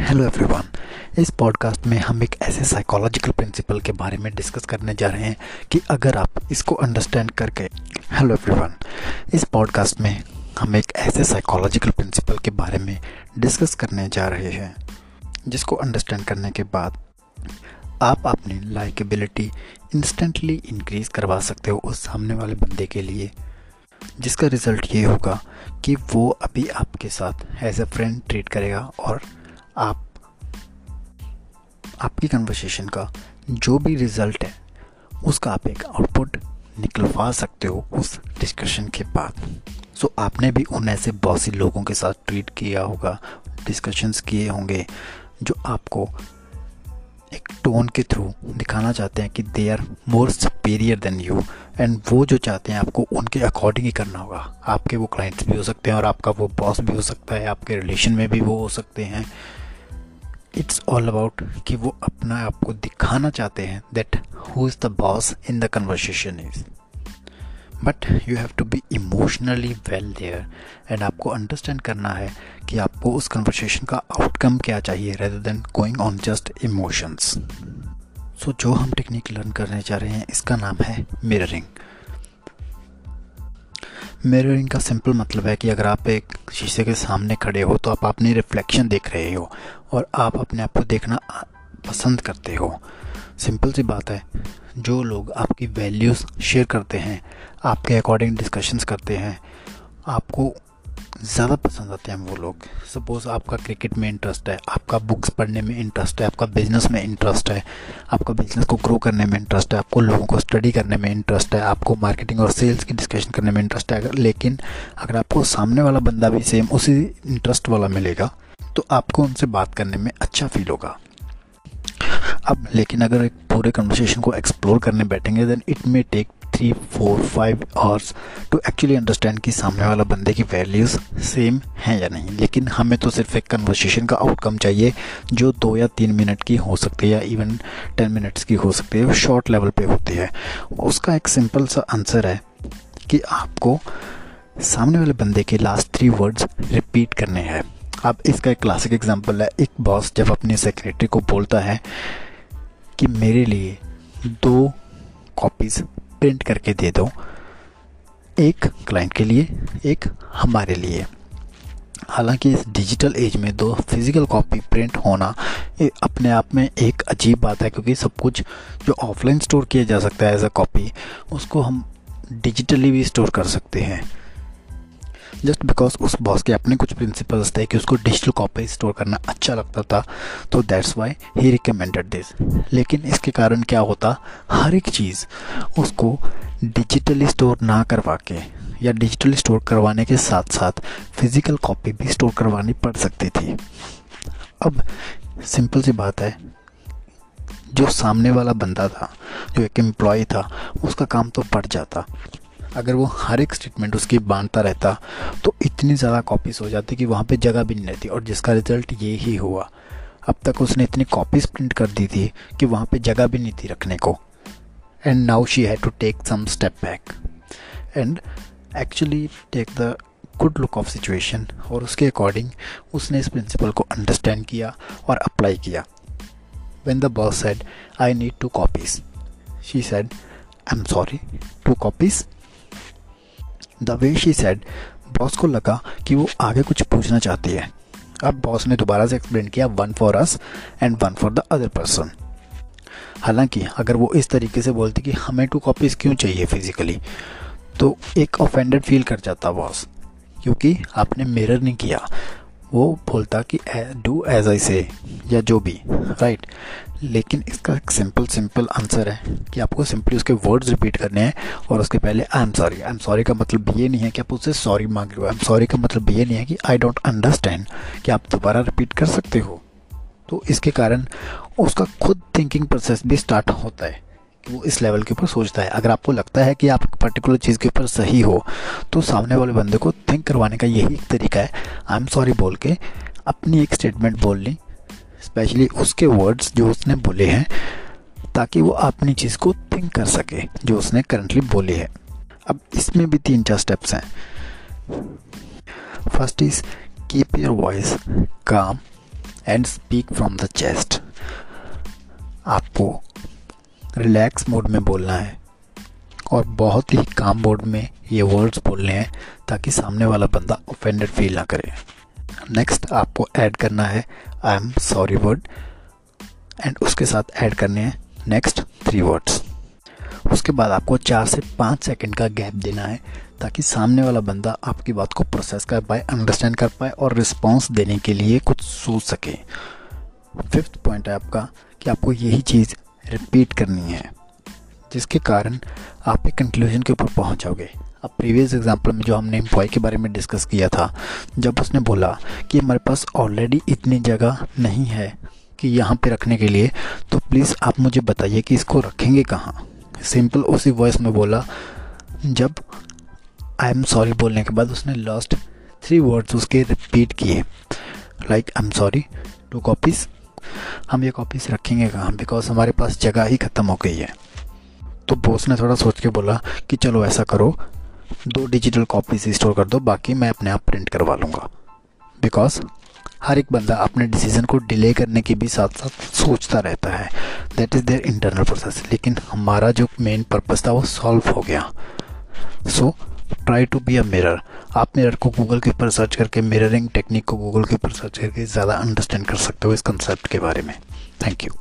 Hello everyone इस podcast में हम एक ऐसे साइकोलॉजिकल प्रिंसिपल के बारे में डिस्कस करने जा रहे हैं कि अगर आप इसको अंडरस्टैंड करके हेलो एवरीवन इस पॉडकास्ट में हम एक ऐसे साइकोलॉजिकल प्रिंसिपल के बारे में डिस्कस करने जा रहे हैं, जिसको अंडरस्टैंड करने के बाद आप अपनी लाइकेबिलिटी इंस्टेंटली इंक्रीज करवा सकते हो उस सामने वाले बंदे के लिए, जिसका रिज़ल्ट ये होगा कि वो अभी आपके साथ एज ए फ्रेंड ट्रीट करेगा और आप आपकी कन्वर्सेशन का जो भी रिज़ल्ट है उसका आप एक आउटपुट निकलवा सकते हो उस डिस्कशन के बाद। सो so, आपने भी उन ऐसे बहुत सी लोगों के साथ ट्रीट किया होगा डिस्कशंस किए होंगे जो आपको एक टोन के थ्रू दिखाना चाहते हैं कि they are more superior than you and वो जो चाहते हैं आपको उनके अकॉर्डिंग ही करना होगा। आपके वो क्लाइंट्स भी हो सकते हैं और आपका वो बॉस भी हो सकता है आपके रिलेशन में भी वो हो सकते हैं। इट्स ऑल अबाउट कि वो अपना आपको दिखाना चाहते हैं that who is the boss in the conversation is but you have to be emotionally well there and आपको अंडरस्टैंड करना है कि आपको उस कन्वर्सेशन का आउटकम क्या चाहिए rather than going on just emotions so जो हम टेक्निक लर्न करने जा रहे हैं, इसका नाम है मिररिंग मिररिंग का सिंपल मतलब है कि अगर आप एक शीशे के सामने खड़े हो तो आप अपनी रिफ्लेक्शन देख रहे हो और आप अपने आप को देखना पसंद करते हो। सिंपल सी बात है। जो लोग आपकी वैल्यूज़ शेयर करते हैं, आपके अकॉर्डिंग डिस्कशंस करते हैं, आपको ज़्यादा पसंद आते हैं वो लोग। सपोज़ आपका क्रिकेट में इंटरेस्ट है, आपका बुक्स पढ़ने में इंटरेस्ट है, आपका बिज़नेस में इंटरेस्ट है, आपका बिज़नेस को ग्रो करने में इंटरेस्ट है, आपको लोगों को स्टडी करने में इंटरेस्ट है, आपको मार्केटिंग और सेल्स की डिस्कशन करने में इंटरेस्ट है, अगर लेकिन अगर आपको सामने वाला बंदा भी सेम उसी इंटरेस्ट वाला मिलेगा तो आपको उनसे बात करने में अच्छा फील होगा। अब लेकिन अगर एक पूरे कन्वर्सेशन को एक्सप्लोर करने बैठेंगे then it may take three four five hours to actually understand कि सामने वाला बंदे की वैल्यूज़ सेम हैं या नहीं। लेकिन हमें तो सिर्फ़ एक कन्वर्सेशन का आउटकम चाहिए, जो दो या तीन मिनट की हो सकती है या इवन टेन मिनट्स की हो सकती है शॉर्ट लेवल पे होती है। उसका एक सिंपल सा आंसर है कि आपको सामने वाले बंदे के लास्ट थ्री वर्ड्स रिपीट करने हैं। अब इसका एक क्लासिक एग्जांपल है, एक बॉस जब अपने सेक्रेटरी को बोलता है कि मेरे लिए दो कॉपीज़ प्रिंट करके दे दो एक क्लाइंट के लिए, एक हमारे लिए। हालाँकि इस डिजिटल एज में दो फ़िज़िकल कॉपी प्रिंट होना अपने आप में एक अजीब बात है क्योंकि सब कुछ जो ऑफलाइन स्टोर किया जा सकता है एज अ कॉपी उसको हम डिजिटली भी स्टोर कर सकते हैं। जस्ट बिकॉज़ उस बॉस के अपने कुछ प्रिंसिपल्स थे कि उसको डिजिटल कॉपी स्टोर करना अच्छा लगता था तो that's why he recommended this लेकिन इसके कारण क्या होता? हर एक चीज़ उसको डिजिटली स्टोर ना करवा के या डिजिटली स्टोर करवाने के साथ साथ फ़िज़िकल कॉपी भी स्टोर करवानी पड़ सकती थी। अब सिंपल सी बात है, जो सामने वाला बंदा था, जो एक एम्प्लॉय था, उसका काम तो बढ़ जाता। अगर वो हर एक स्टेटमेंट उसकी बांधता रहता तो इतनी ज़्यादा कॉपीज़ हो जाती कि वहाँ पे जगह भी नहीं रहती और जिसका रिज़ल्ट ये ही हुआ। अब तक उसने इतनी कॉपीज़ प्रिंट कर दी थी कि वहाँ पे जगह भी नहीं थी रखने को। And now she had to take some step back and actually take the good look of situation और उसके अकॉर्डिंग उसने इस प्रिंसिपल को अंडरस्टैंड किया और अप्लाई किया। When the boss said I need two copies she said I am sorry two copies the way she said boss को लगा कि वो आगे कुछ पूछना चाहती है। अब बॉस ने दोबारा से एक्सप्लेन किया one for us and one for the other person हालाँकि, अगर वो इस तरीके से बोलती कि हमें टू कॉपीज़ क्यों चाहिए फिजिकली तो एक ऑफेंडेड फील कर जाता बॉस क्योंकि आपने मिरर नहीं किया। वो बोलता कि डू एज आई से या जो भी राइट लेकिन इसका एक सिंपल सिंपल आंसर है कि आपको सिंपली उसके वर्ड्स रिपीट करने हैं और उसके पहले I am sorry I am sorry का मतलब ये नहीं है कि आप उससे सॉरी मांग रहे हो। आई एम सॉरी का मतलब ये नहीं है कि आई डोंट अंडरस्टैंड कि आप दोबारा रिपीट कर सकते हो। तो इसके कारण उसका खुद थिंकिंग प्रोसेस भी स्टार्ट होता है। वो इस लेवल के ऊपर सोचता है। अगर आपको लगता है कि आप पर्टिकुलर चीज़ के ऊपर सही हो तो सामने वाले बंदे को थिंक करवाने का यही एक तरीका है। आई एम सॉरी बोल के अपनी एक स्टेटमेंट बोल ली स्पेशली उसके वर्ड्स जो उसने बोले हैं, ताकि वो अपनी चीज़ को थिंक कर सके, जो उसने करंटली बोले है। अब इसमें भी तीन चार स्टेप्स हैं। First is keep your voice calm and speak from the chest आपको रिलैक्स मोड में बोलना है। और बहुत ही काम मोड में ये वर्ड्स बोलने हैं, ताकि सामने वाला बंदा ऑफेंडेड फील ना करे। नेक्स्ट आपको ऐड करना है I am sorry word and उसके साथ ऐड करने हैं नेक्स्ट थ्री वर्ड्स उसके बाद आपको चार से पाँच सेकंड का गैप देना है, ताकि सामने वाला बंदा आपकी बात को प्रोसेस कर पाए अंडरस्टैंड कर पाए और रिस्पॉन्स देने के लिए कुछ सोच सके। फिफ्थ पॉइंट है आपका, कि आपको यही चीज़ रिपीट करनी है, जिसके कारण आप एक कंक्लूजन के ऊपर पहुँच जाओगे। अब प्रीवियस एग्जांपल में जो हमने एम्प्लॉय के बारे में डिस्कस किया था, जब उसने बोला कि हमारे पास ऑलरेडी इतनी जगह नहीं है कि यहाँ पे रखने के लिए तो प्लीज़ आप मुझे बताइए कि इसको रखेंगे कहाँ? सिंपल उसी वॉइस में बोला, जब आई एम सॉरी बोलने के बाद उसने लास्ट थ्री वर्ड्स उसके रिपीट किए। Like I am sorry two copies हम ये कॉपीज़ रखेंगे कहाँ? बिकॉज़ हमारे पास जगह ही ख़त्म हो गई है। तो बोस ने थोड़ा सोच के बोला कि चलो ऐसा करो, दो डिजिटल कॉपीज स्टोर कर दो, बाकी मैं अपने आप प्रिंट करवा लूँगा। बिकॉज़ हर एक बंदा अपने डिसीज़न को डिले करने के भी साथ साथ सोचता रहता है। That is their internal process लेकिन हमारा जो मेन पर्पज़ था वो सॉल्व हो गया। So try to be a mirror आप मिरर को गूगल के ऊपर सर्च करके मिररिंग टेक्निक को गूगल के ऊपर सर्च करके ज़्यादा अंडरस्टैंड कर सकते हो इस कंसेप्ट के बारे में. Thank you